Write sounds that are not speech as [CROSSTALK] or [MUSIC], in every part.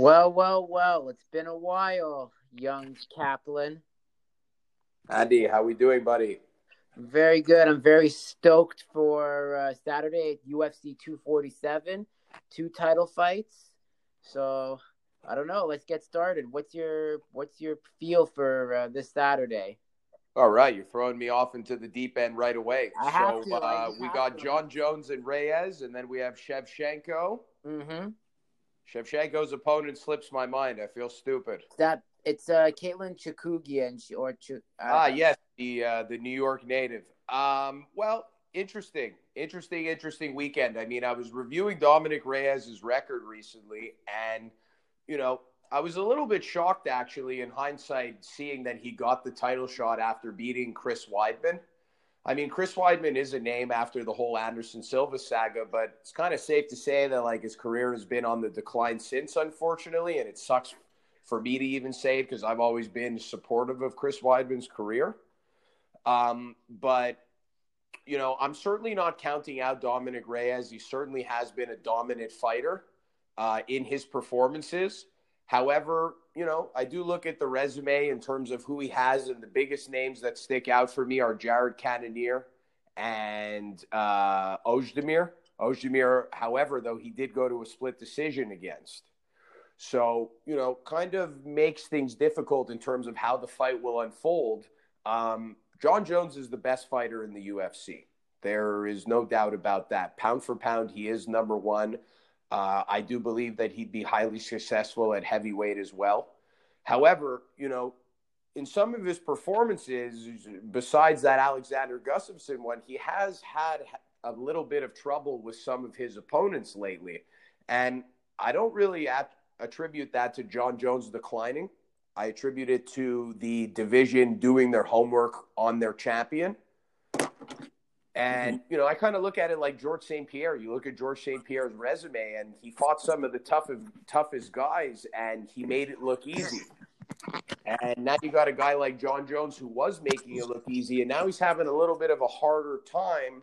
Well, well, well. It's been a while, young Kaplan. Andy, how we doing, buddy? Very good. I'm very stoked for uh, Saturday at UFC 247, two title fights. So I don't know. Let's get started. What's your what's your feel for uh, this Saturday? All right, you're throwing me off into the deep end right away. I have so to, I uh, we got to. Jon Jones and Reyes, and then we have Shevchenko. Mm-hmm. Shevchenko's opponent slips my mind. I feel stupid. That it's uh Katlyn Chookagian she, or Ch- uh, Ah, yes, the uh, the New York native. Um, well, interesting, interesting, interesting weekend. I mean, I was reviewing Dominic Reyes's record recently, and you know, I was a little bit shocked actually in hindsight, seeing that he got the title shot after beating Chris Weidman. I mean, Chris Weidman is a name after the whole Anderson Silva saga, but it's kind of safe to say that like his career has been on the decline since, unfortunately, and it sucks for me to even say it because I've always been supportive of Chris Weidman's career. Um, but you know, I'm certainly not counting out Dominic Reyes. He certainly has been a dominant fighter uh, in his performances. However, you know, I do look at the resume in terms of who he has, and the biggest names that stick out for me are Jared Cannonier and uh. Ozdemir, however, though, he did go to a split decision against. So, you know, kind of makes things difficult in terms of how the fight will unfold. Um, Jon Jones is the best fighter in the UFC. There is no doubt about that. Pound for pound, he is number one. Uh, I do believe that he'd be highly successful at heavyweight as well. However, you know, in some of his performances, besides that Alexander Gustafsson one, he has had a little bit of trouble with some of his opponents lately. And I don't really at- attribute that to Jon Jones declining. I attribute it to the division doing their homework on their champion. And, you know, I kind of look at it like George St. Pierre. You look at George St. Pierre's resume, and he fought some of the toughest, toughest guys, and he made it look easy. And now you got a guy like Jon Jones who was making it look easy, and now he's having a little bit of a harder time,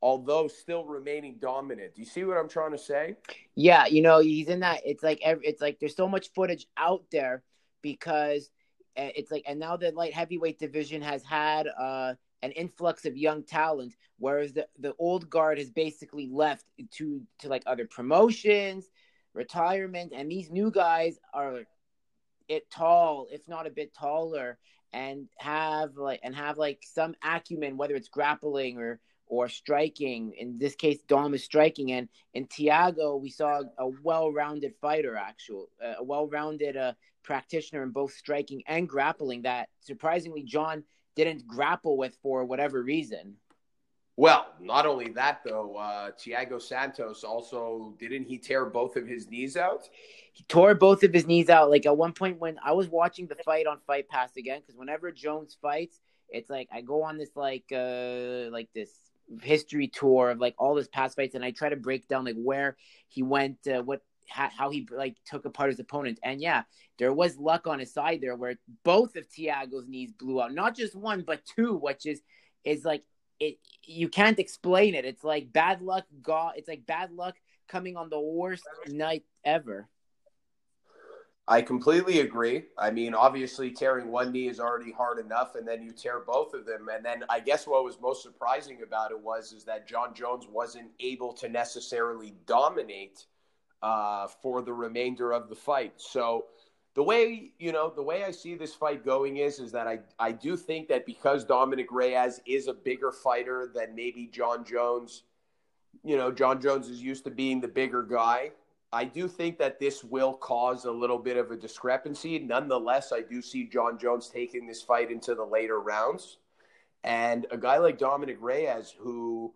although still remaining dominant. Do you see what I'm trying to say? Yeah, you know, he's in that. It's like it's like there's so much footage out there because uh, it's like, and now the light heavyweight division has had uh, an influx of young talent, whereas the the old guard has basically left to to like other promotions, retirement, and these new guys are it tall, if not a bit taller, and have like and have like some acumen, whether it's grappling or or striking. In this case, Dom is striking, and in Thiago, we saw a well-rounded fighter, actual, a well-rounded uh, practitioner in both striking and grappling. That surprisingly, John didn't grapple with for whatever reason. Well, not only that though, uh, Thiago Santos also didn't he tear both of his knees out? He tore both of his knees out. Like at one point when I was watching the fight on Fight Pass again, because whenever Jones fights, it's like I go on this like uh like this history tour of like all his past fights, and I try to break down like where he went, uh, what how, he like took apart his opponent. And yeah, there was luck on his side there where both of Thiago's knees blew out, not just one but two, which is is like it you can't explain it. It's like bad luck God it's like bad luck coming on the worst night ever. I completely agree. I mean, obviously, tearing one knee is already hard enough, and then you tear both of them. And then I guess what was most surprising about it was is that Jon Jones wasn't able to necessarily dominate uh, for the remainder of the fight. So the way you know the way I see this fight going is is that I I do think that because Dominic Reyes is a bigger fighter than maybe Jon Jones, you know, Jon Jones is used to being the bigger guy. I do think that this will cause a little bit of a discrepancy. Nonetheless, I do see Jon Jones taking this fight into the later rounds. And a guy like Dominic Reyes, who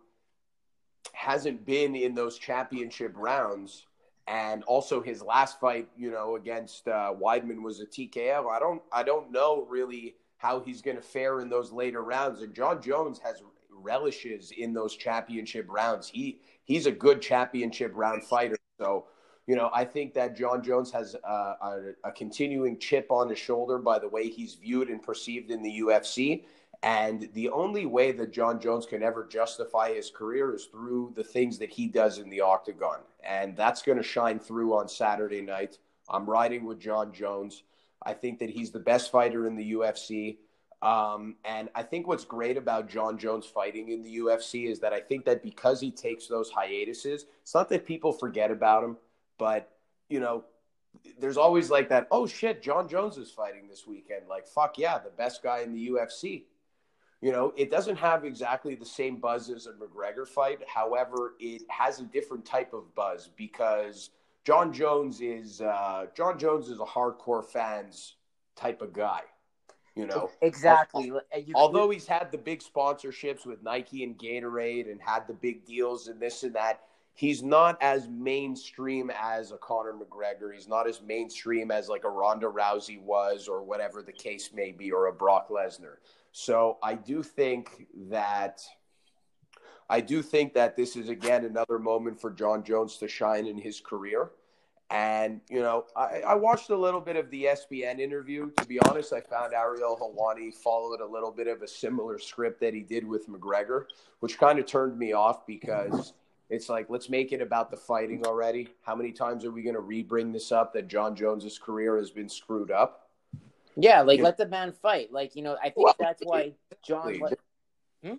hasn't been in those championship rounds, and also his last fight, you know, against uh, Weidman was a TKO. I don't, I don't know really how he's going to fare in those later rounds. And Jon Jones has relishes in those championship rounds. He he's a good championship round fighter. So, you know, I think that Jon Jones has a, a, a continuing chip on his shoulder by the way he's viewed and perceived in the UFC. And the only way that Jon Jones can ever justify his career is through the things that he does in the octagon. And that's going to shine through on Saturday night I'm riding with Jon Jones. I think that he's the best fighter in the UFC. Um, and I think what's great about Jon Jones fighting in the UFC is that I think that because he takes those hiatuses, it's not that people forget about him, but you know, there's always like that. Oh shit, Jon Jones is fighting this weekend. Like fuck yeah, the best guy in the UFC. You know, it doesn't have exactly the same buzz as a McGregor fight. However, it has a different type of buzz because Jon Jones is uh, Jon Jones is a hardcore fans type of guy. You know exactly. Although he's had the big sponsorships with Nike and Gatorade and had the big deals and this and that, he's not as mainstream as a Conor McGregor. He's not as mainstream as like a Ronda Rousey was, or whatever the case may be, or a Brock Lesnar. So I do think that I do think that this is again another moment for Jon Jones to shine in his career. And, you know, I, I, watched a little bit of the ESPN interview. To be honest, I found Ariel Helwani followed a little bit of a similar script that he did with McGregor, which kind of turned me off because it's like, let's make it about the fighting already. How many times are we going to re bring this up that Jon Jones's career has been screwed up? Yeah, like let the man fight. Like, you know, I think well, that's why Jon. Hmm?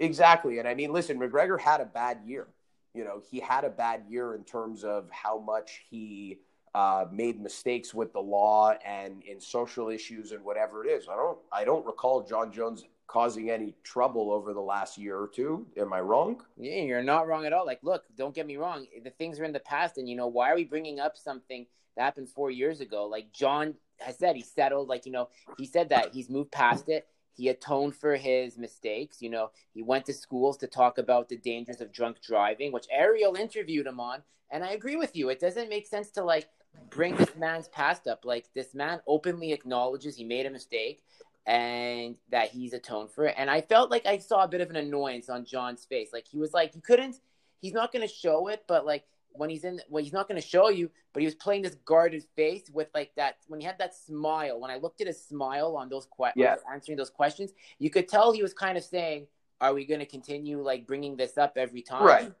Exactly. And I mean, listen, McGregor had a bad year you know, he had a bad year in terms of how much he uh, made mistakes with the law and in social issues and whatever it is. I don't, I don't recall Jon Jones causing any trouble over the last year or two. Am I wrong? Yeah, you're not wrong at all. Like, look, don't get me wrong. The things are in the past, and you know, why are we bringing up something that happened four years ago? Like Jon has said, he settled. Like, you know, he said that he's moved past it. He atoned for his mistakes. You know, he went to schools to talk about the dangers of drunk driving, which Ariel interviewed him on. And I agree with you. It doesn't make sense to like bring this man's past up. Like this man openly acknowledges he made a mistake and that he's atoned for it. And I felt like I saw a bit of an annoyance on John's face. Like he was like, you couldn't, he's not going to show it, but like when he's in well he's not going to show you but he was playing this guarded face with like that when he had that smile when i looked at his smile on those questions yeah. answering those questions you could tell he was kind of saying are we going to continue like bringing this up every time? Right.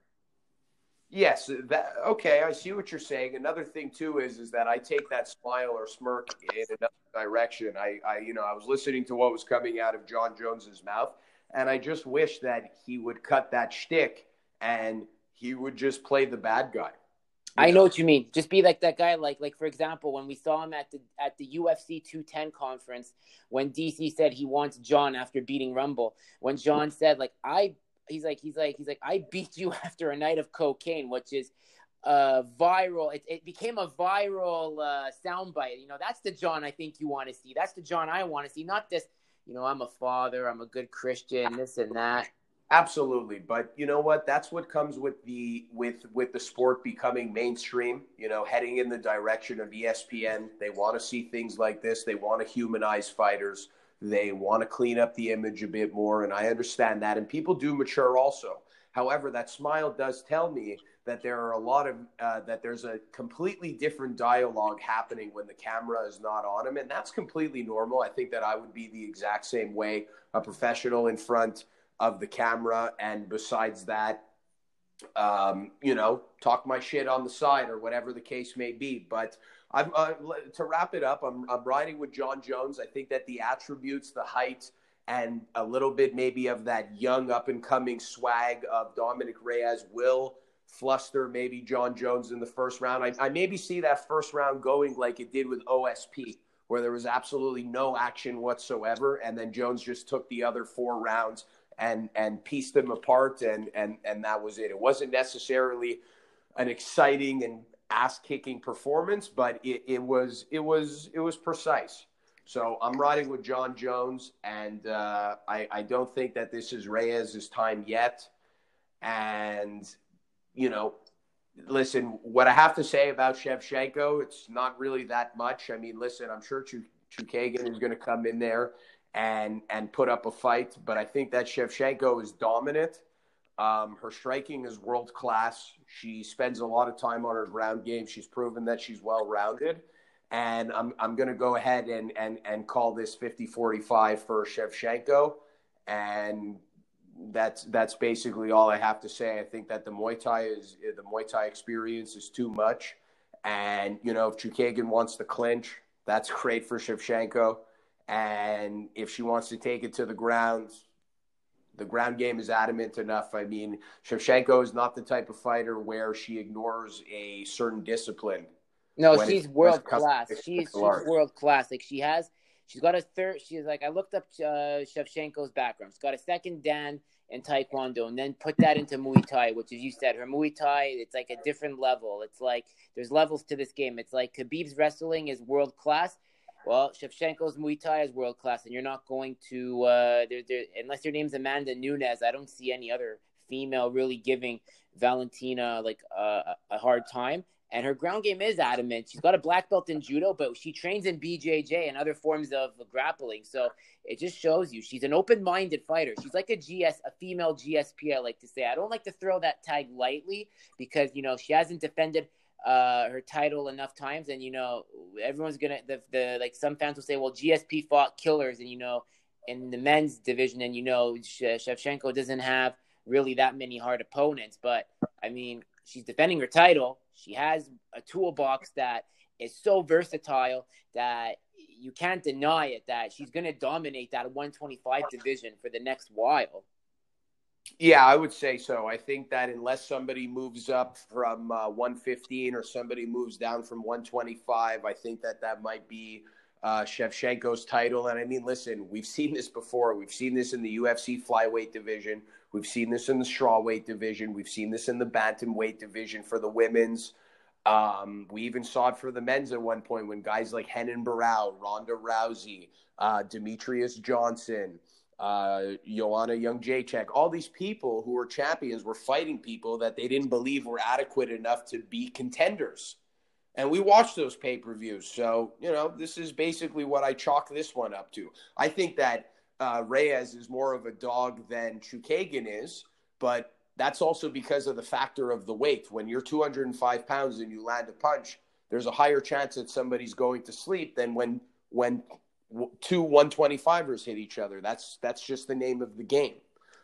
Yes that okay i see what you're saying. Another thing too is is that i take that smile or smirk in another direction. I i you know i was listening to what was coming out of Jon jones's mouth and i just wish that he would cut that shtick and he would just play the bad guy. I know what you mean. Just be like that guy. Like, like for example, when we saw him at the at the UFC 210 conference, when DC said he wants John after beating Rumble, when John said like I, he's like he's like he's like I beat you [LAUGHS] after a night of cocaine, which is uh viral. It, it became a viral uh, soundbite. You know, that's the John I think you want to see. That's the John I want to see. Not this. You know, I'm a father. I'm a good Christian. This and that. Absolutely, but you know what? That's what comes with the with with the sport becoming mainstream. You know, heading in the direction of ESPN. They want to see things like this. They want to humanize fighters. They want to clean up the image a bit more, and I understand that. And people do mature also. However, that smile does tell me that there are a lot of uh, that there's a completely different dialogue happening when the camera is not on him, and that's completely normal. I think that I would be the exact same way, a professional in front of the camera. And besides that, um, you know, talk my shit on the side or whatever the case may be. But I'm, uh, to wrap it up, I'm, I'm riding with Jon Jones. I think that the attributes, the height, and a little bit maybe of that young up and coming swag of Dominic Reyes will fluster maybe Jon Jones in the first round. I, I maybe see that first round going like it did with OSP, where there was absolutely no action whatsoever. And then Jones just took the other four rounds and and piece them apart and and and that was it. It wasn't necessarily an exciting and ass kicking performance, but it, it was it was it was precise. So I'm riding with Jon Jones, and uh, I, I don't think that this is Reyes' time yet. And you know, listen, what I have to say about Shevchenko, it's not really that much. I mean, listen, I'm sure Ch- Chookagian is going to come in there and and put up a fight. But I think that Shevchenko is dominant. Um, her striking is world class. She spends a lot of time on her ground game. She's proven that she's well rounded. And I'm, I'm going to go ahead and, and, and call this 50 45 for Shevchenko. And that's, that's basically all I have to say. I think that the Muay Thai is the Muay Thai experience is too much. And, you know, if Chookagian wants to clinch, that's [LAUGHS] great for Shevchenko. And if she wants to take it to the ground, the ground game is adamant enough. I mean, Shevchenko is not the type of fighter where she ignores a certain discipline. No, she's world class. She's, she's world class. Like she has, she's got a third. She's like I looked up uh, Shevchenko's background. She's got a second Dan in Taekwondo, and then put that into Muay Thai, which, as you said, her Muay Thai. It's like a different level. It's like there's levels to this game. It's like Khabib's wrestling is world class. Well, Shevchenko's Muay Thai is world class, and you're not going to uh, there, there, unless your name's Amanda Nunes. I don't see any other female really giving Valentina like uh, a hard time. And her ground game is adamant. She's got a black belt in judo, but she trains in BJJ and other forms of grappling. So it just shows you she's an open-minded fighter. She's like a GS, a female GSP. I like to say. I don't like to throw that tag lightly because you know she hasn't defended uh, her title enough times, and you know everyone's gonna the, the like some fans will say, well, GSP fought killers, and you know in the men's division, and you know Shevchenko doesn't have really that many hard opponents, but I mean she's defending her title. She has a toolbox that is so versatile that you can't deny it that she's going to dominate that 125 division for the next while. Yeah, I would say so. I think that unless somebody moves up from uh, 115 or somebody moves down from 125, I think that that might be uh, Shevchenko's title. And I mean, listen, we've seen this before. We've seen this in the UFC flyweight division. We've seen this in the strawweight division. We've seen this in the bantamweight division for the women's. Um, we even saw it for the men's at one point when guys like Renan Barão, Ronda Rousey, uh, Demetrious Johnson, uh, Joanna Jędrzejczyk, all these people who were champions were fighting people that they didn't believe were adequate enough to be contenders. And we watched those pay per views. So, you know, this is basically what I chalk this one up to. I think that uh, Reyes is more of a dog than Chookagian is, but that's also because of the factor of the weight. When you're 205 pounds and you land a punch, there's a higher chance that somebody's going to sleep than when when two 125ers hit each other. That's that's just the name of the game.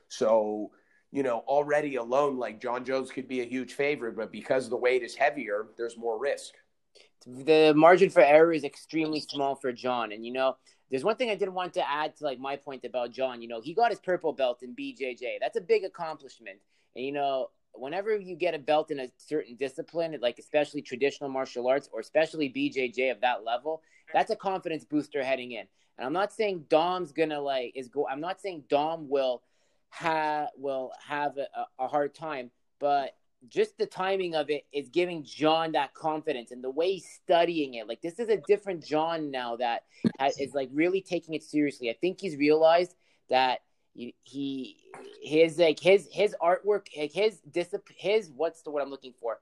So, you know, already alone, like Jon Jones could be a huge favorite, but because the weight is heavier, there's more risk. The margin for error is extremely small for John. and you know, there's one thing I did want to add to like my point about John. You know, he got his purple belt in BJJ. That's a big accomplishment. And you know, whenever you get a belt in a certain discipline, like especially traditional martial arts or especially BJJ of that level, that's a confidence booster heading in. And I'm not saying Dom's gonna like is go. I'm not saying Dom will have will have a, a hard time, but just the timing of it is giving John that confidence and the way he's studying it. Like this is a different John now that is like really taking it seriously. I think he's realized that he his like his his artwork like his discipline his what's the what I'm looking for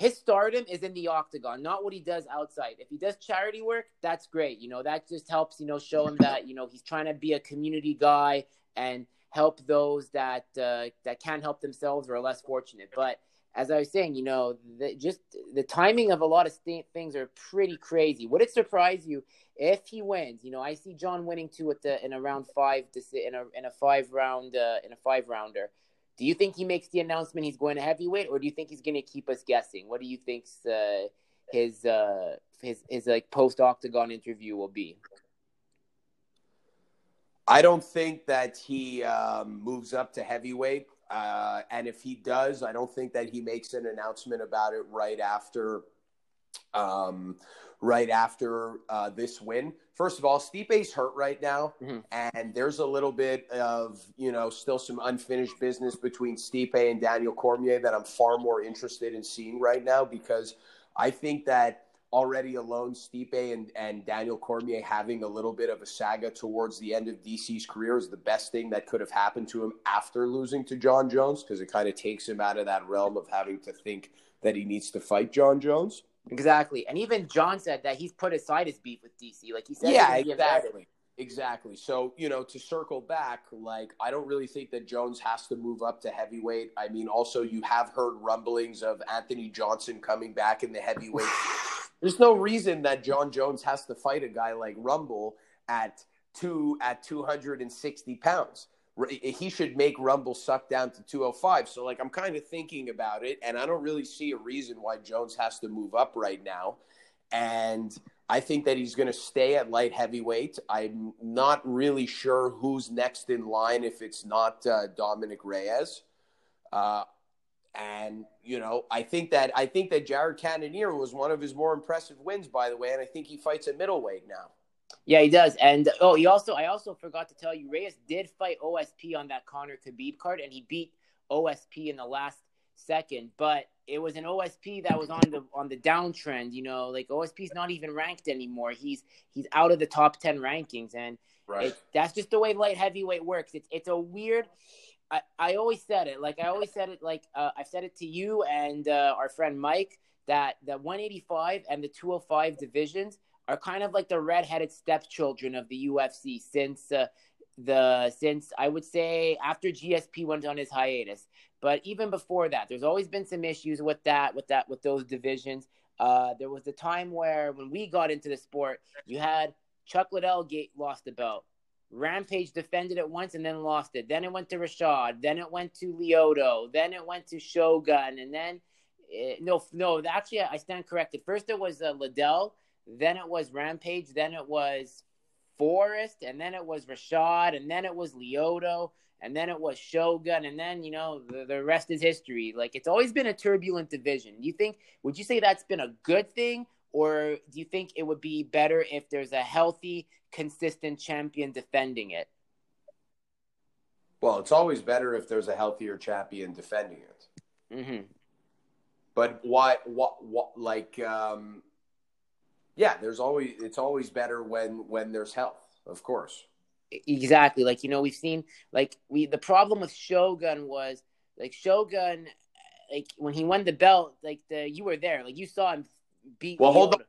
his stardom is in the octagon, not what he does outside. If he does charity work, that's great. You know, that just helps, you know, show him that, you know, he's trying to be a community guy and help those that uh, that can't help themselves or are less fortunate. But as I was saying, you know, the, just the timing of a lot of st- things are pretty crazy. Would it surprise you if he wins? You know, I see John winning two at the in a round five in a in a five round uh, in a five rounder. Do you think he makes the announcement he's going to heavyweight, or do you think he's going to keep us guessing? What do you think's uh, his uh, his his like post octagon interview will be? I don't think that he um, moves up to heavyweight. Uh, and if he does, I don't think that he makes an announcement about it right after, um, right after uh, this win. First of all, Stipe's hurt right now, mm-hmm. and there's a little bit of you know still some unfinished business between Stipe and Daniel Cormier that I'm far more interested in seeing right now because I think that already alone, Stipe and, and Daniel Cormier having a little bit of a saga towards the end of DC's career is the best thing that could have happened to him after losing to Jon Jones because it kind of takes him out of that realm of having to think that he needs to fight Jon Jones. Exactly. And even John said that he's put aside his beef with DC. Like he said, yeah, exactly. Exactly. So, you know, to circle back, like, I don't really think that Jones has to move up to heavyweight. I mean, also, you have heard rumblings of Anthony Johnson coming back in the heavyweight there's no reason that Jon Jones has to fight a guy like Rumble at two at 260 pounds. he should make Rumble suck down to 205. So like I'm kind of thinking about it, and I don't really see a reason why Jones has to move up right now. And I think that he's going to stay at light heavyweight. I'm not really sure who's next in line if it's not uh, Dominic Reyes. Uh, and you know, I think that I think that Jared Cannonier was one of his more impressive wins, by the way, and I think he fights at middleweight now. Yeah, he does. And oh, he also I also forgot to tell you, Reyes did fight OSP on that Conor Khabib card, and he beat OSP in the last second. But it was an OSP that was on the on the downtrend. You know, like OSP's not even ranked anymore. He's he's out of the top ten rankings, and right. it, that's just the way light heavyweight works. It's it's a weird. I, I always said it like I always said it like uh, I've said it to you and uh, our friend Mike that the 185 and the 205 divisions are kind of like the redheaded stepchildren of the UFC since uh, the since I would say after GSP went on his hiatus. But even before that, there's always been some issues with that, with that, with those divisions. Uh, there was a time where when we got into the sport, you had Chuck Liddell lost the belt. Rampage defended it once and then lost it. Then it went to Rashad. Then it went to Lyoto. Then it went to Shogun. And then, uh, no, no, actually, I stand corrected. First it was uh, Liddell. Then it was Rampage. Then it was Forrest. And then it was Rashad. And then it was Lyoto. And then it was Shogun. And then, you know, the, the rest is history. Like, it's always been a turbulent division. You think, would you say that's been a good thing? Or do you think it would be better if there's a healthy, consistent champion defending it? Well, it's always better if there's a healthier champion defending it. Mm-hmm. But why? What? What? Like, um, yeah, there's always it's always better when when there's health, of course. Exactly. Like you know, we've seen like we the problem with Shogun was like Shogun, like when he won the belt, like the you were there, like you saw him beat. Well, hold on.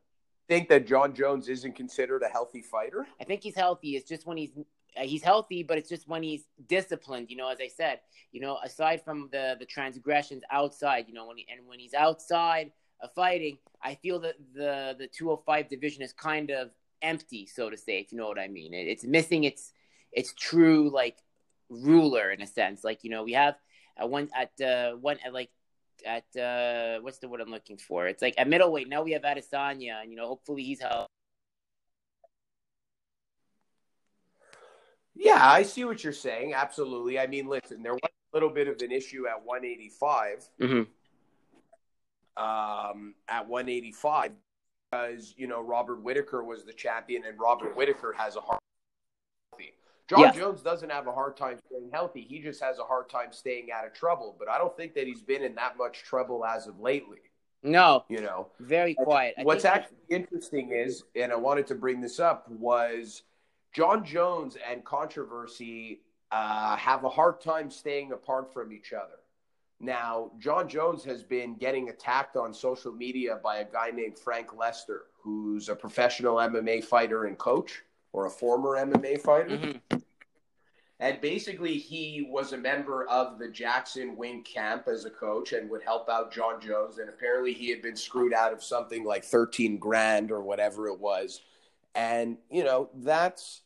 Think that Jon Jones isn't considered a healthy fighter? I think he's healthy. It's just when he's uh, he's healthy, but it's just when he's disciplined. You know, as I said, you know, aside from the the transgressions outside, you know, when he, and when he's outside of fighting, I feel that the the 205 division is kind of empty, so to say, if you know what I mean. It, it's missing its its true like ruler in a sense. Like you know, we have at one at uh, one at like at uh, what's the word I'm looking for? It's like at middleweight now we have Adesanya, and you know hopefully he's healthy. Yeah, I see what you're saying. Absolutely. I mean, listen, there was a little bit of an issue at 185. Mm-hmm. Um, at 185 because you know Robert Whitaker was the champion, and Robert Whitaker has a hard Yeah. Jones doesn't have a hard time staying healthy. He just has a hard time staying out of trouble. But I don't think that he's been in that much trouble as of lately. No, you know, very quiet. I What's actually interesting is, and I wanted to bring this up, was Jon Jones and controversy uh, have a hard time staying apart from each other. Now, Jon Jones has been getting attacked on social media by a guy named Frank Lester, who's a professional MMA fighter and coach, or a former MMA fighter. Mm-hmm. And basically, he was a member of the Jackson Wink camp as a coach and would help out Jon Jones. And apparently, he had been screwed out of something like 13 grand or whatever it was. And, you know, that's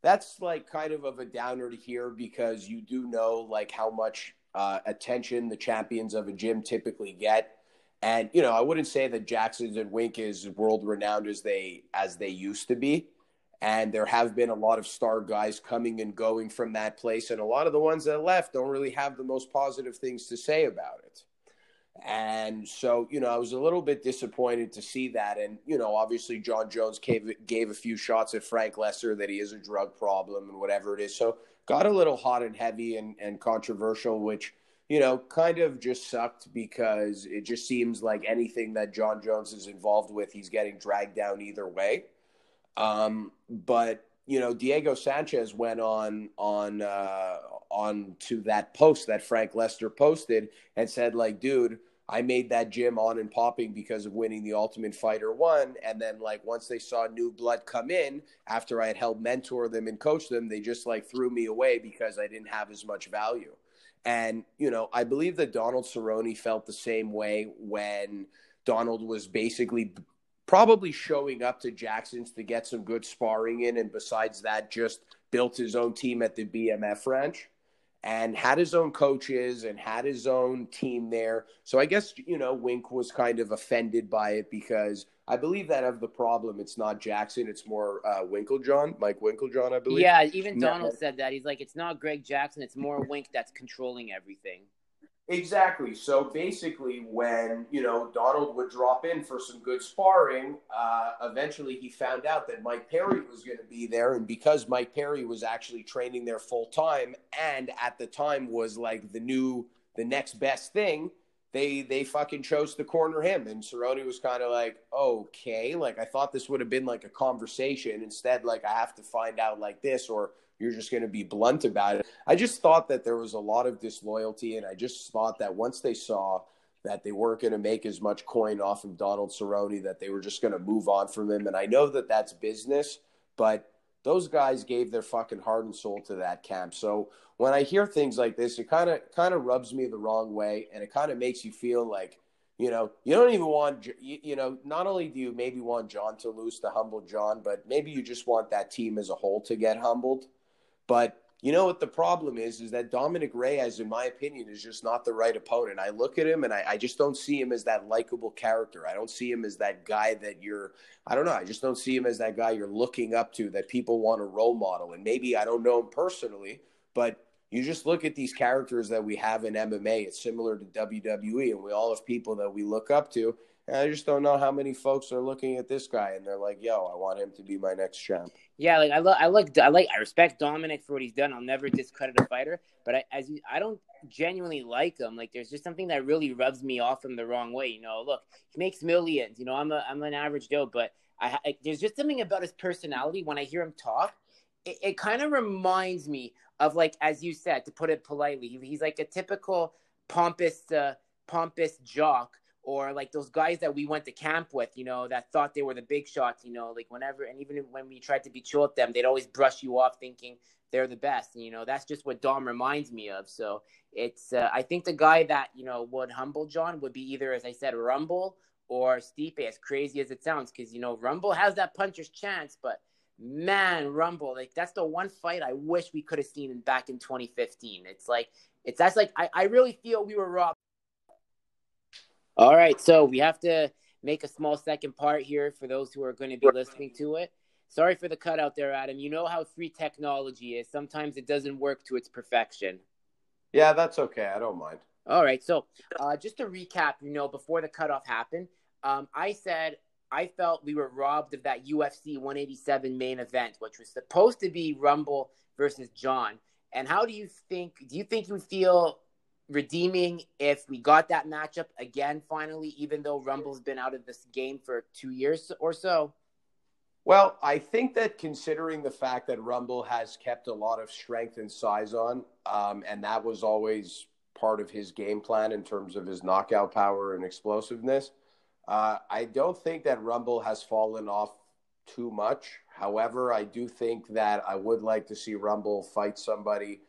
that's like kind of of a downer to hear because you do know like how much uh, attention the champions of a gym typically get. And, you know, I wouldn't say that Jackson's and Wink is world renowned as they as they used to be and there have been a lot of star guys coming and going from that place and a lot of the ones that left don't really have the most positive things to say about it. And so you know i was a little bit disappointed to see that. And you know obviously Jon jones gave, gave a few shots at frank lester that he is a drug problem and whatever it is. So got a little hot and heavy and, and controversial which you know kind of just sucked because it just seems like anything that Jon jones is involved with he's getting dragged down either way um, but you know, Diego Sanchez went on on uh, on to that post that Frank Lester posted and said, like, dude, I made that gym on and popping because of winning the Ultimate Fighter one. And then, like, once they saw new blood come in after I had helped mentor them and coach them, they just like threw me away because I didn't have as much value. And, you know, I believe that Donald Cerrone felt the same way when Donald was basically probably showing up to Jackson's to get some good sparring in, and besides that, just built his own team at the BMF ranch. and had his own coaches and had his own team there. So I guess, you know, Wink was kind of offended by it because I believe that of the problem, it's not Jackson, it's more uh, Winkeljohn, Mike Winkeljohn, I believe. Yeah, even Donald no. said that. He's like, it's not Greg Jackson, it's more Wink that's controlling everything. Exactly. So basically, when you know Donald would drop in for some good sparring, uh, eventually he found out that Mike Perry was going to be there, and because Mike Perry was actually training there full time, and at the time was like the new, the next best thing, they they fucking chose to corner him, and Cerrone was kind of like, okay, like I thought this would have been like a conversation. Instead, like I have to find out like this, or you're just going to be blunt about it. I just thought that there was a lot of disloyalty, and I just thought that once they saw that they weren't going to make as much coin off of Donald Cerrone, that they were just going to move on from him. And I know that that's business, but those guys gave their fucking heart and soul to that camp. So when I hear things like this, it kind of kind of rubs me the wrong way, and it kind of makes you feel like you know, you don't even want, you, you, know, not only do you maybe want John to lose to humble John, but maybe you just want that team as a whole to get humbled. But you know what the problem is? Is that Dominic Reyes, in my opinion, is just not the right opponent. I look at him and I, I just don't see him as that likable character. I don't see him as that guy that you're, I don't know, I just don't see him as that guy you're looking up to that people want to role model. And maybe I don't know him personally, but you just look at these characters that we have in MMA. It's similar to WWE, and we all have people that we look up to. And I just don't know how many folks are looking at this guy and they're like, "Yo, I want him to be my next champ." Yeah, like I look, I look, I like, I respect Dominic for what he's done. I'll never discredit a fighter, but I, as you, I don't genuinely like him. Like, there's just something that really rubs me off him the wrong way. You know, look, he makes millions. You know, I'm a, I'm an average Joe, but I, I there's just something about his personality when I hear him talk. It, it kind of reminds me of like, as you said, to put it politely, he, he's like a typical pompous, uh, pompous jock or like those guys that we went to camp with, you know, that thought they were the big shots, you know, like whenever, and even when we tried to be chill with them, they'd always brush you off thinking they're the best. And, you know, that's just what Dom reminds me of. So it's, uh, I think the guy that, you know, would humble John would be either, as I said, Rumble or Stipe, as crazy as it sounds. Cause, you know, Rumble has that puncher's chance, but man, Rumble, like that's the one fight I wish we could have seen back in 2015. It's like, it's, that's like, I, I really feel we were robbed all right, so we have to make a small second part here for those who are going to be listening to it. Sorry for the cutout there, Adam. You know how free technology is. Sometimes it doesn't work to its perfection. Yeah, that's okay. I don't mind. All right. So, uh, just to recap, you know, before the cutoff happened, um, I said I felt we were robbed of that UFC 187 main event, which was supposed to be Rumble versus John. And how do you think? Do you think you feel redeeming if we got that matchup again finally, even though Rumble's been out of this game for two years or so? Well, I think that considering the fact that Rumble has kept a lot of strength and size on, um, and that was always part of his game plan in terms of his knockout power and explosiveness, uh, I don't think that Rumble has fallen off too much. However, I do think that I would like to see Rumble fight somebody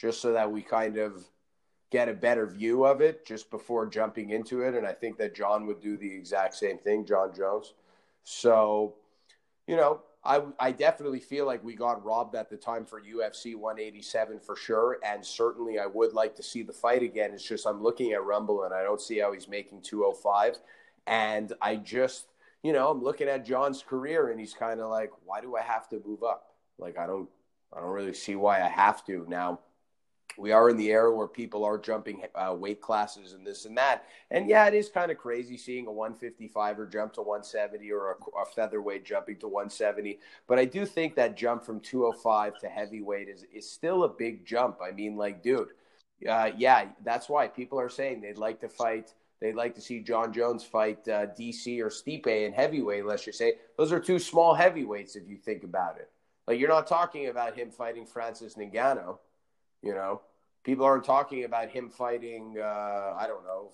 just so that we kind of get a better view of it just before jumping into it. And I think that John would do the exact same thing, Jon Jones. So, you know, I, I definitely feel like we got robbed at the time for UFC 187 for sure. And certainly I would like to see the fight again. It's just I'm looking at Rumble and I don't see how he's making 205. And I just, you know, I'm looking at John's career and he's kind of like, why do I have to move up? Like, I don't, I don't really see why I have to. Now, we are in the era where people are jumping uh, weight classes and this and that. And yeah, it is kind of crazy seeing a 155er jump to 170 or a, a, featherweight jumping to 170. But I do think that jump from 205 to heavyweight is, is still a big jump. I mean, like, dude, uh, yeah, that's why people are saying they'd like to fight. They'd like to see Jon Jones fight uh, DC or Stipe in heavyweight. Let's just say those are two small heavyweights if you think about it. Like you're not talking about him fighting Francis Ngannou you know, people aren't talking about him fighting. Uh, I don't know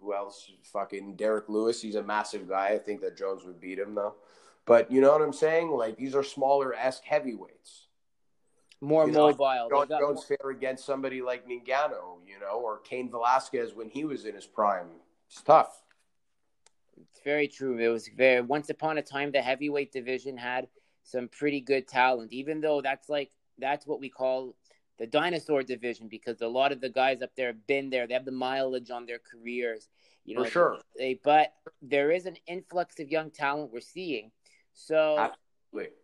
who else. Fucking Derrick Lewis. He's a massive guy. I think that Jones would beat him though. But you know what I'm saying? Like these are smaller esque heavyweights. More you mobile. Jon Jones fare against somebody like Ngannou, you know, or Cain Velasquez when he was in his prime. It's tough. It's very true. It was very once upon a time the heavyweight division had some pretty good talent, even though that's like that's what we call the dinosaur division because a lot of the guys up there have been there. They have the mileage on their careers. You know, For sure. They, but there is an influx of young talent we're seeing. So Absolutely.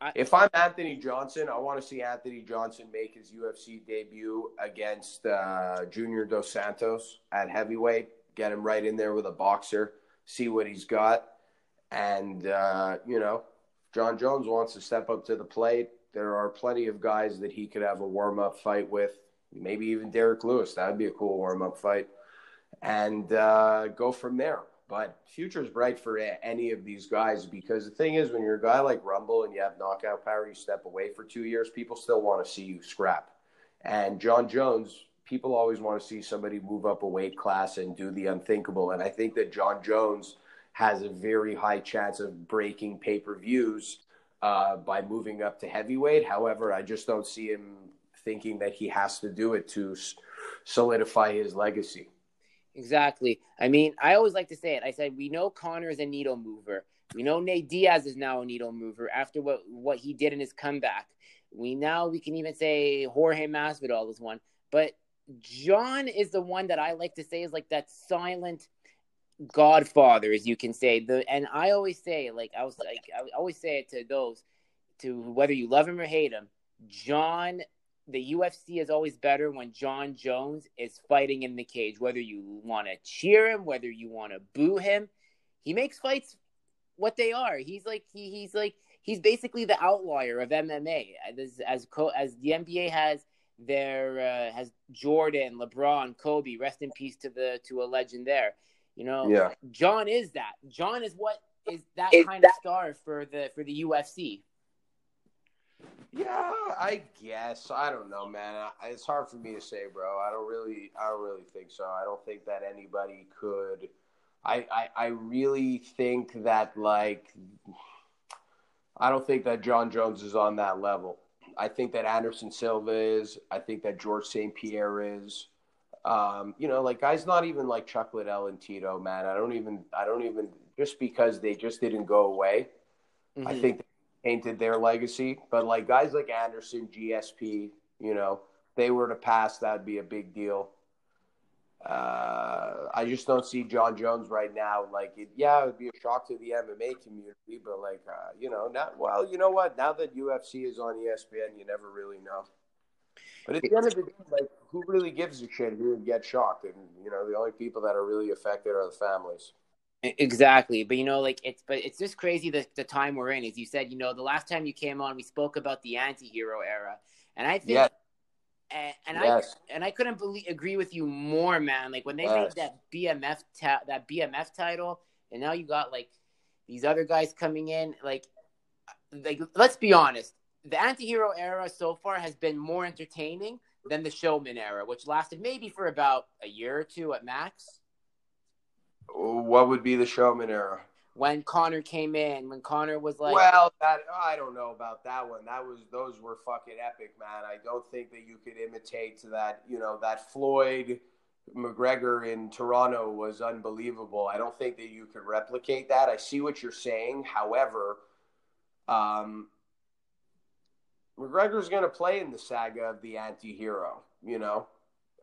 I, if I'm Anthony Johnson, I want to see Anthony Johnson make his UFC debut against uh, Junior Dos Santos at heavyweight. Get him right in there with a boxer, see what he's got. And, uh, you know, Jon Jones wants to step up to the plate. There are plenty of guys that he could have a warm up fight with. Maybe even Derrick Lewis. That would be a cool warm up fight. And uh, go from there. But future's bright for any of these guys because the thing is, when you're a guy like Rumble and you have knockout power, you step away for two years, people still want to see you scrap. And Jon Jones, people always want to see somebody move up a weight class and do the unthinkable. And I think that Jon Jones has a very high chance of breaking pay per views uh, by moving up to heavyweight. However, I just don't see him thinking that he has to do it to solidify his legacy. Exactly. I mean, I always like to say it. I said we know Conor is a needle mover. We know Nate Diaz is now a needle mover after what what he did in his comeback. We now we can even say Jorge Masvidal is one, but John is the one that I like to say is like that silent godfather, as you can say. The and I always say, like I was like I always say it to those, to whether you love him or hate him, John. The UFC is always better when Jon Jones is fighting in the cage. Whether you want to cheer him, whether you want to boo him, he makes fights what they are. He's like he, he's like he's basically the outlier of MMA. As as, as the NBA has their uh, has Jordan, LeBron, Kobe. Rest in peace to the to a legend there. You know, yeah. Jon is that. John is what is that is kind that... of star for the for the UFC. Yeah, I guess. I don't know, man. It's hard for me to say, bro. I don't really, I don't really think so. I don't think that anybody could. I, I, I really think that like, I don't think that Jon Jones is on that level. I think that Anderson Silva is. I think that George St. Pierre is. Um, you know, like guys, not even like Chuck Liddell and Tito, man. I don't even, I don't even, just because they just didn't go away. Mm-hmm. I think they painted their legacy. But like guys like Anderson, GSP, you know, they were to pass, that'd be a big deal. Uh, I just don't see Jon Jones right now. Like, it, yeah, it would be a shock to the MMA community, but like, uh, you know, not well. You know what? Now that UFC is on ESPN, you never really know. But at the end of the day, like, who really gives a shit who would get shocked? And you know, the only people that are really affected are the families. Exactly, but you know, like it's but it's just crazy the the time we're in. As you said, you know, the last time you came on, we spoke about the anti-hero era, and I think. And, and yes. I and I couldn't believe, agree with you more, man. Like when they yes. made that BMF ta- that BMF title, and now you got like these other guys coming in. Like, like let's be honest, the anti-hero era so far has been more entertaining than the showman era, which lasted maybe for about a year or two at max. What would be the showman era? When Conor came in, when Conor was like, well, that I don't know about that one. That was those were fucking epic, man. I don't think that you could imitate that. You know that Floyd McGregor in Toronto was unbelievable. I don't think that you could replicate that. I see what you're saying. However, um, McGregor's going to play in the saga of the anti-hero, you know,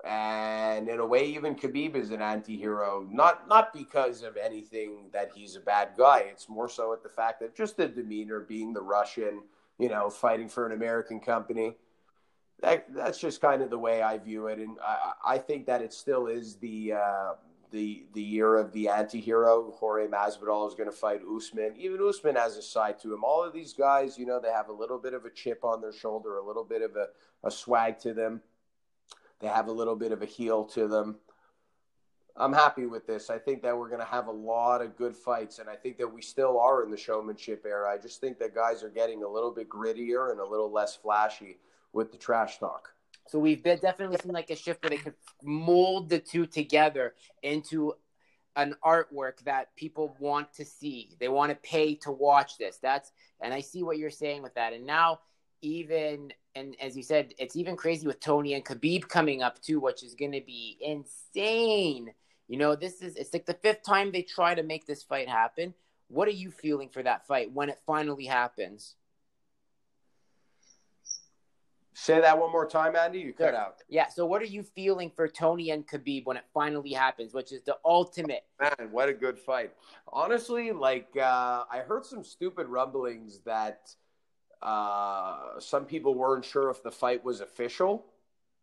and in a way, even Khabib is an anti-hero. Not not because of anything that he's a bad guy. It's more so at the fact that just the demeanor, being the Russian, you know, fighting for an American company. That that's just kind of the way I view it, and I, I think that it still is the uh, the the year of the anti-hero. Jorge Masvidal is going to fight Usman. Even Usman has a side to him. All of these guys, you know, they have a little bit of a chip on their shoulder, a little bit of a, a swag to them. They have a little bit of a heel to them. I'm happy with this. I think that we're going to have a lot of good fights, and I think that we still are in the showmanship era. I just think that guys are getting a little bit grittier and a little less flashy with the trash talk. So we've been definitely seen like a shift where they could mold the two together into an artwork that people want to see. They want to pay to watch this. That's and I see what you're saying with that. And now even and as you said, it's even crazy with Tony and Khabib coming up too, which is going to be insane. You know, this is it's like the fifth time they try to make this fight happen. What are you feeling for that fight when it finally happens? Say that one more time, Andy. You cut out. Yeah. So, what are you feeling for Tony and Khabib when it finally happens, which is the ultimate? Man, what a good fight. Honestly, like uh, I heard some stupid rumblings that uh, some people weren't sure if the fight was official.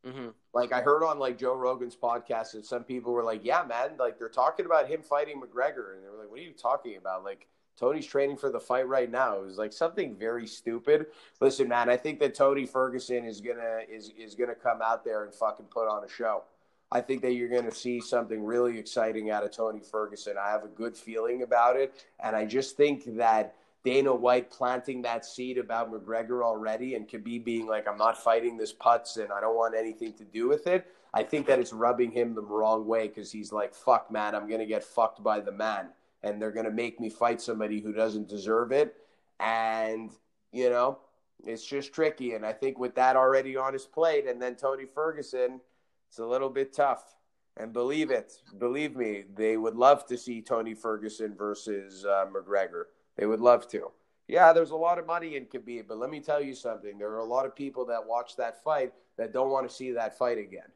Mm-hmm. Like I heard on like Joe Rogan's podcast that some people were like, "Yeah, man, like they're talking about him fighting McGregor," and they were like, "What are you talking about?" Like Tony's training for the fight right now. It was like something very stupid. Listen, man, I think that Tony Ferguson is gonna is is gonna come out there and fucking put on a show. I think that you're gonna see something really exciting out of Tony Ferguson. I have a good feeling about it, and I just think that Dana White planting that seed about McGregor already and Khabib being like, I'm not fighting this putz and I don't want anything to do with it. I think that it's rubbing him the wrong way because he's like, fuck, man, I'm going to get fucked by the man and they're going to make me fight somebody who doesn't deserve it. And, you know, it's just tricky. And I think with that already on his plate, and then Tony Ferguson, it's a little bit tough. And believe it, believe me, they would love to see Tony Ferguson versus uh, McGregor. They would love to. Yeah, there's a lot of money in Khabib, but let me tell you something. There are a lot of people that watch that fight that don't want to see that fight again.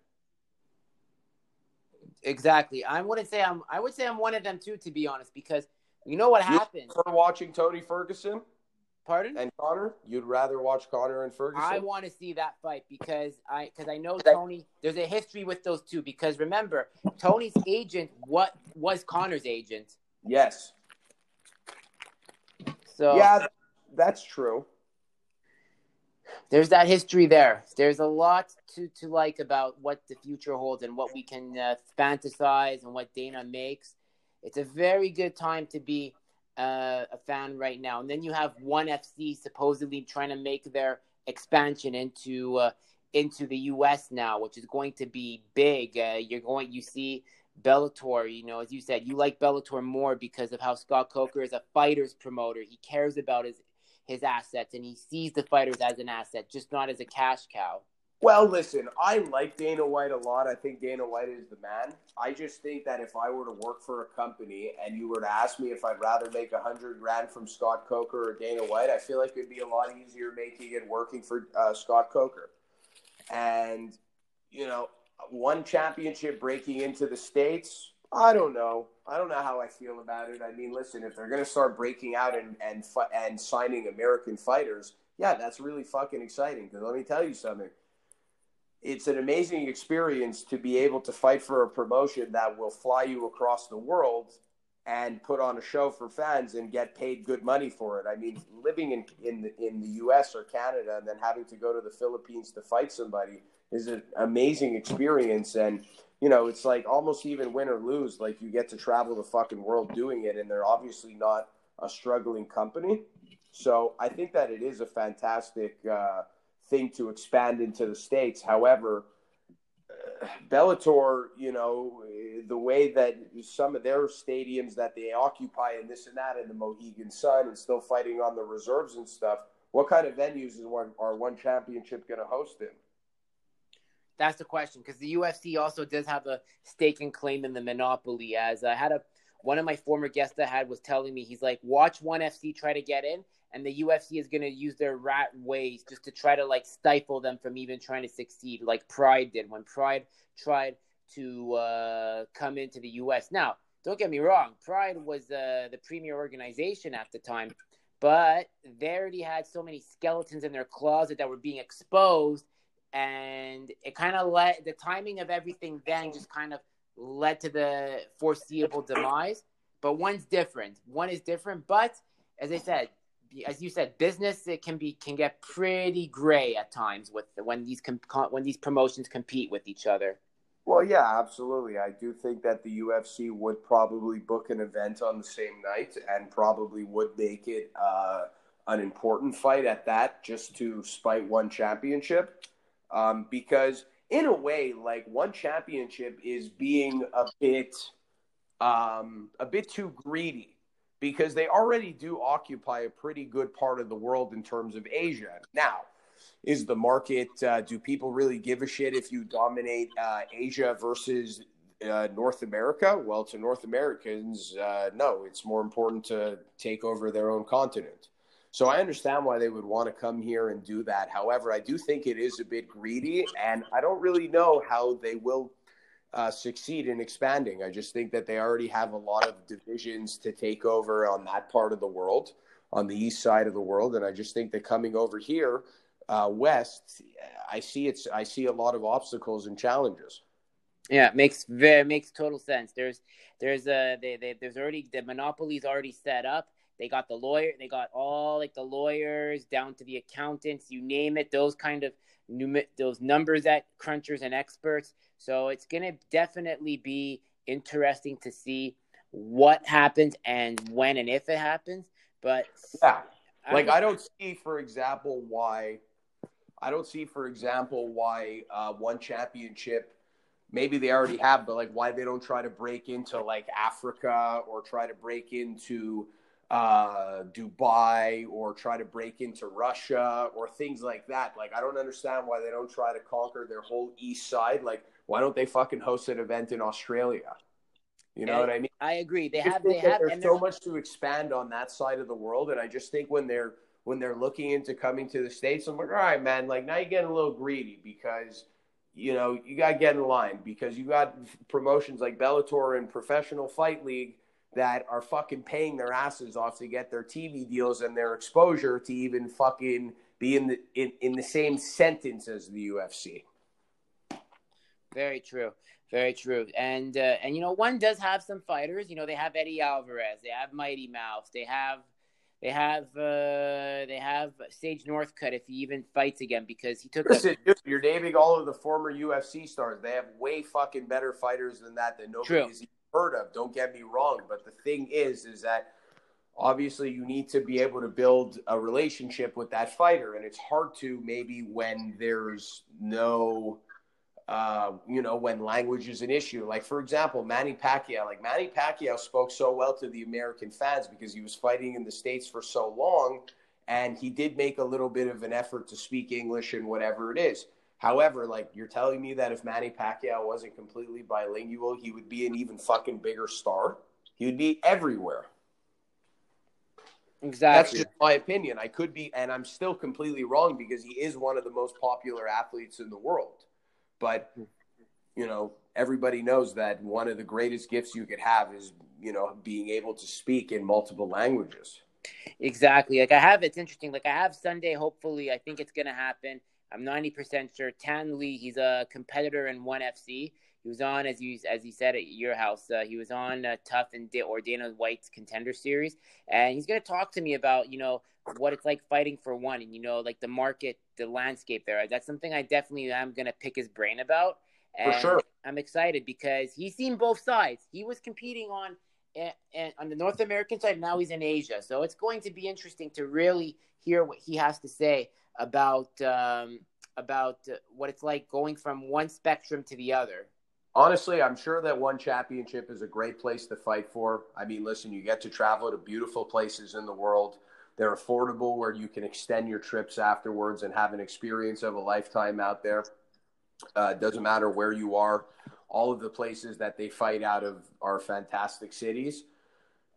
Exactly. I wouldn't say I'm. I would say I'm one of them too, to be honest, because you know what happened. For watching Tony Ferguson. Pardon? And Conor. you'd rather watch Conor and Ferguson? I want to see that fight because I because I know Tony. There's a history with those two because remember, Tony's agent what was Conor's agent. Yes. So yeah, that's true there's that history there. There's a lot to, to like about what the future holds and what we can uh, fantasize and what Dana makes. It's a very good time to be uh, a fan right now. And then you have ONE FC supposedly trying to make their expansion into uh, into the U.S. now, which is going to be big. Uh, you're going, you see Bellator. You know, as you said, you like Bellator more because of how Scott Coker is a fighters promoter. He cares about his his assets and he sees the fighters as an asset, just not as a cash cow. Well, listen, I like Dana White a lot. I think Dana White is the man. I just think that if I were to work for a company and you were to ask me if I'd rather make a hundred grand from Scott Coker or Dana White, I feel like it'd be a lot easier making it working for uh, Scott Coker. And you know, one championship breaking into the states, I don't know. I don't know how I feel about it. I mean, listen, if they're going to start breaking out and and and signing American fighters, yeah, that's really fucking exciting. Because let me tell you something. It's an amazing experience to be able to fight for a promotion that will fly you across the world and put on a show for fans and get paid good money for it. I mean, living in in the, in the U.S. or Canada and then having to go to the Philippines to fight somebody is an amazing experience and you know, it's like almost even win or lose, like you get to travel the fucking world doing it, and they're obviously not a struggling company. So I think that it is a fantastic uh, thing to expand into the states. However, Bellator, you know, the way that some of their stadiums that they occupy and this and that, and the Mohegan Sun, and still fighting on the reserves and stuff. What kind of venues is one are one championship going to host in? That's the question because the UFC also does have a stake and claim in the monopoly. As I had a one of my former guests I had was telling me, he's like, watch ONE FC try to get in, and the UFC is going to use their rat ways just to try to like stifle them from even trying to succeed, like Pride did when Pride tried to uh, come into the US. Now, don't get me wrong, Pride was uh, the premier organization at the time, but they already had so many skeletons in their closet that were being exposed and it kind of let the timing of everything then just kind of led to the foreseeable demise. But one's different. One is different, but as I said, as you said, business it can be can get pretty gray at times with when these com- when these promotions compete with each other. Well, yeah, absolutely. I do think that the UFC would probably book an event on the same night and probably would make it uh, an important fight at that, just to spite one championship um, because in a way, like one championship is being a bit, um, a bit too greedy because they already do occupy a pretty good part of the world in terms of Asia. Now, is the market? Uh, do people really give a shit if you dominate uh, Asia versus uh, North America? Well, to North Americans, uh, no. It's more important to take over their own continent. So I understand why they would want to come here and do that. However, I do think it is a bit greedy, and I don't really know how they will uh, succeed in expanding. I just think that they already have a lot of divisions to take over on that part of the world, on the east side of the world, and I just think that coming over here uh, west, I see it's I see a lot of obstacles and challenges. Yeah, it makes very makes total sense. There's there's a they, they there's already the monopoly's already set up they got the lawyer, they got all like the lawyers down to the accountants, you name it, those kind of those numbers that crunchers and experts. So it's going to definitely be interesting to see what happens and when and if it happens. But yeah, like I don't see, for example, why I don't see, for example, why uh, one championship maybe they already have, but like why they don't try to break into like Africa or try to break into uh, Dubai or try to break into Russia or things like that. Like, I don't understand why they don't try to conquer their whole east side. Like, why don't they fucking host an event in Australia? You know what I mean? I agree. They have. They have. There's so much to expand on that side of the world, and I just think when they're when they're looking into coming to the states, I'm like, all right, man. Like now you're getting a little greedy because you know you got to get in line because you got promotions like Bellator and Professional Fight League that are fucking paying their asses off to get their TV deals and their exposure to even fucking be in the in, in the same sentence as the UFC. Very true. Very true. And uh, and you know, one does have some fighters. You know, they have Eddie Alvarez, they have Mighty Mouse, they have they have uh, they have Sage Northcutt if he even fights again because he took. Listen, a- you're naming all of the former UFC stars. They have way fucking better fighters than that that nobody's heard of. Don't get me wrong, but the thing is, is that obviously you need to be able to build a relationship with that fighter, and it's hard to maybe when there's no. Uh, you know, when language is an issue. Like, for example, Manny Pacquiao. Like, Manny Pacquiao spoke so well to the American fans because he was fighting in the States for so long. And he did make a little bit of an effort to speak English and whatever it is. However, like you're telling me that if Manny Pacquiao wasn't completely bilingual, he would be an even fucking bigger star. He would be everywhere. Exactly. That's just my opinion. I could be, and I'm still completely wrong because he is one of the most popular athletes in the world. But, you know, everybody knows that one of the greatest gifts you could have is, you know, being able to speak in multiple languages. Exactly. Like I have, it's interesting. Like I have Sunday, hopefully, I think it's going to happen. I'm 90% sure. Tan Le, he's a competitor in ONE FC. He was on, as you as he said at your house, uh, he was on uh, TUF and D- or Dana White's Contender Series, and he's going to talk to me about you know what it's like fighting for one, and you know like the market, the landscape there. That's something I definitely am going to pick his brain about. And for sure. I'm excited because he's seen both sides. He was competing on and on the North American side. Now he's in Asia, so it's going to be interesting to really hear what he has to say about um, about what it's like going from one spectrum to the other. Honestly, I'm sure that one championship is a great place to fight for. I mean, listen, you get to travel to beautiful places in the world. They're affordable where you can extend your trips afterwards and have an experience of a lifetime out there. Uh, doesn't matter where you are. All of the places that they fight out of are fantastic cities.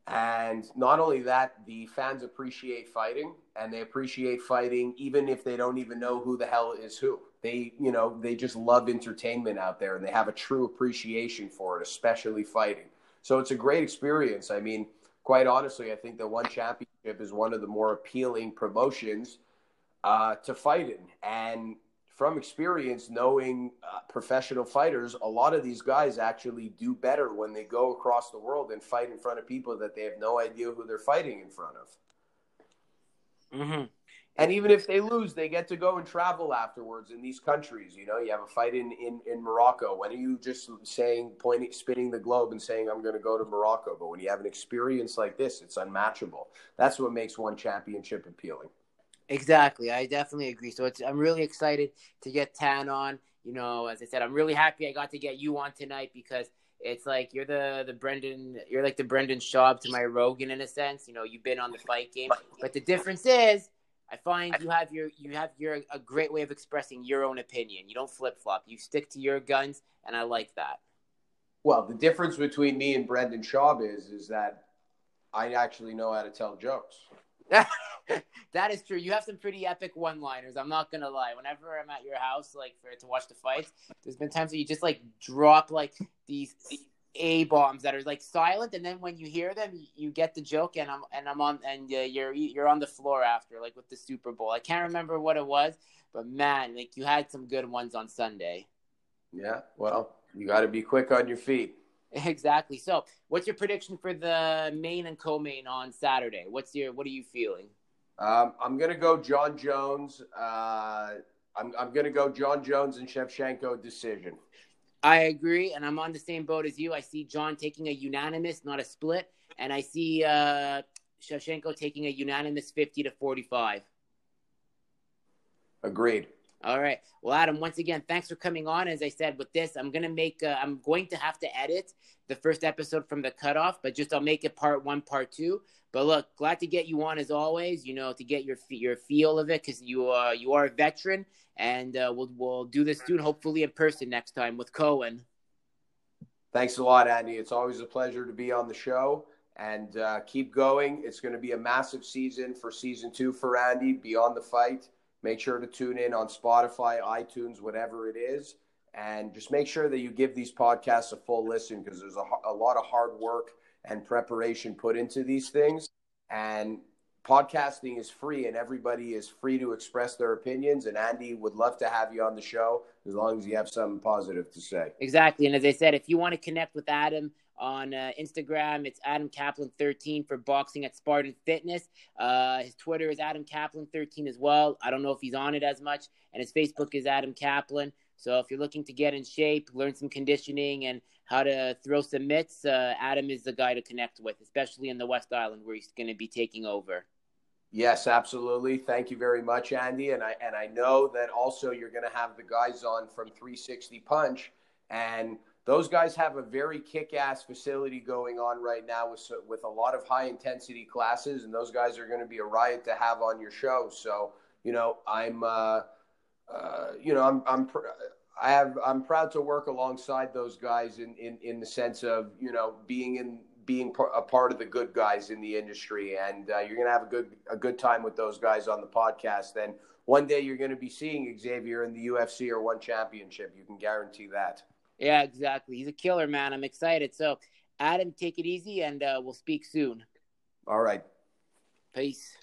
And not only that, the fans appreciate fighting and they appreciate fighting even if they don't even know who the hell is who. They, you know, they just love entertainment out there and they have a true appreciation for it, especially fighting. So it's a great experience. I mean, quite honestly, I think the one championship is one of the more appealing promotions uh, to fight in. And from experience, knowing uh, professional fighters, a lot of these guys actually do better when they go across the world and fight in front of people that they have no idea who they're fighting in front of. Mm-hmm. And even if they lose, they get to go and travel afterwards in these countries. You know, you have a fight in, in, in Morocco. When are you just saying, pointing, spinning the globe and saying, I'm going to go to Morocco? But when you have an experience like this, it's unmatchable. That's what makes one championship appealing. Exactly. I definitely agree. So it's I'm really excited to get Tan on. You know, as I said, I'm really happy I got to get you on tonight because it's like you're the the Brendan you're like the Brendan Schaub to my Rogan in a sense. You know, you've been on the fight game. But the difference is I find you have your you have your a great way of expressing your own opinion. You don't flip flop. You stick to your guns and I like that. Well, the difference between me and Brendan Schaub is is that I actually know how to tell jokes. [LAUGHS] [LAUGHS] that is true. You have some pretty epic one-liners. I'm not gonna lie. Whenever I'm at your house, like for to watch the fights, there's been times where you just like drop like these a bombs that are like silent, and then when you hear them, you get the joke, and I'm and I'm on, and uh, you're you're on the floor after, like with the Super Bowl. I can't remember what it was, but man, like you had some good ones on Sunday. Yeah, well, you got to be quick on your feet. [LAUGHS] Exactly. So, what's your prediction for the main and co-main on Saturday? What's your what are you feeling? Um, I'm gonna go Jon Jones. Uh, I'm I'm gonna go Jon Jones and Shevchenko decision. I agree, and I'm on the same boat as you. I see Jon taking a unanimous, not a split, and I see uh, Shevchenko taking a unanimous 50 to 45. Agreed. All right. Well, Adam, once again, thanks for coming on. As I said, with this, I'm gonna make. Uh, I'm going to have to edit the first episode from the cutoff, but just I'll make it part one, part two. But look, glad to get you on as always. You know, to get your your feel of it because you uh you are a veteran, and uh, we'll we'll do this soon, hopefully in person next time with Cohen. Thanks a lot, Andy. It's always a pleasure to be on the show. And uh, keep going. It's going to be a massive season for season two for Andy, Beyond the Fight. Make sure to tune in on Spotify, iTunes, whatever it is. And just make sure that you give these podcasts a full listen because there's a, a lot of hard work and preparation put into these things. And podcasting is free and everybody is free to express their opinions. And Andy would love to have you on the show as long as you have something positive to say. Exactly. And as I said, if you want to connect with Adam, on uh, Instagram. It's Adam Kaplan13 for boxing at Spartan Fitness. Uh, his Twitter is Adam Kaplan13 as well. I don't know if he's on it as much. And his Facebook is Adam Kaplan. So if you're looking to get in shape, learn some conditioning, and how to throw some mitts, uh, Adam is the guy to connect with, especially in the West Island where he's going to be taking over. Yes, absolutely. Thank you very much, Andy. And I and I know that also you're going to have the guys on from 360 Punch and those guys have a very kick-ass facility going on right now with with a lot of high intensity classes, and those guys are going to be a riot to have on your show. So you know, I'm uh, uh, you know, I'm I'm pr- I have I'm proud to work alongside those guys in in in the sense of you know being in being a part of the good guys in the industry, and uh, you're going to have a good a good time with those guys on the podcast. Then one day you're going to be seeing Xavier in the UFC or one championship. You can guarantee that. Yeah, exactly. He's a killer, man. I'm excited. So, Adam, take it easy, and uh, we'll speak soon. All right. Peace.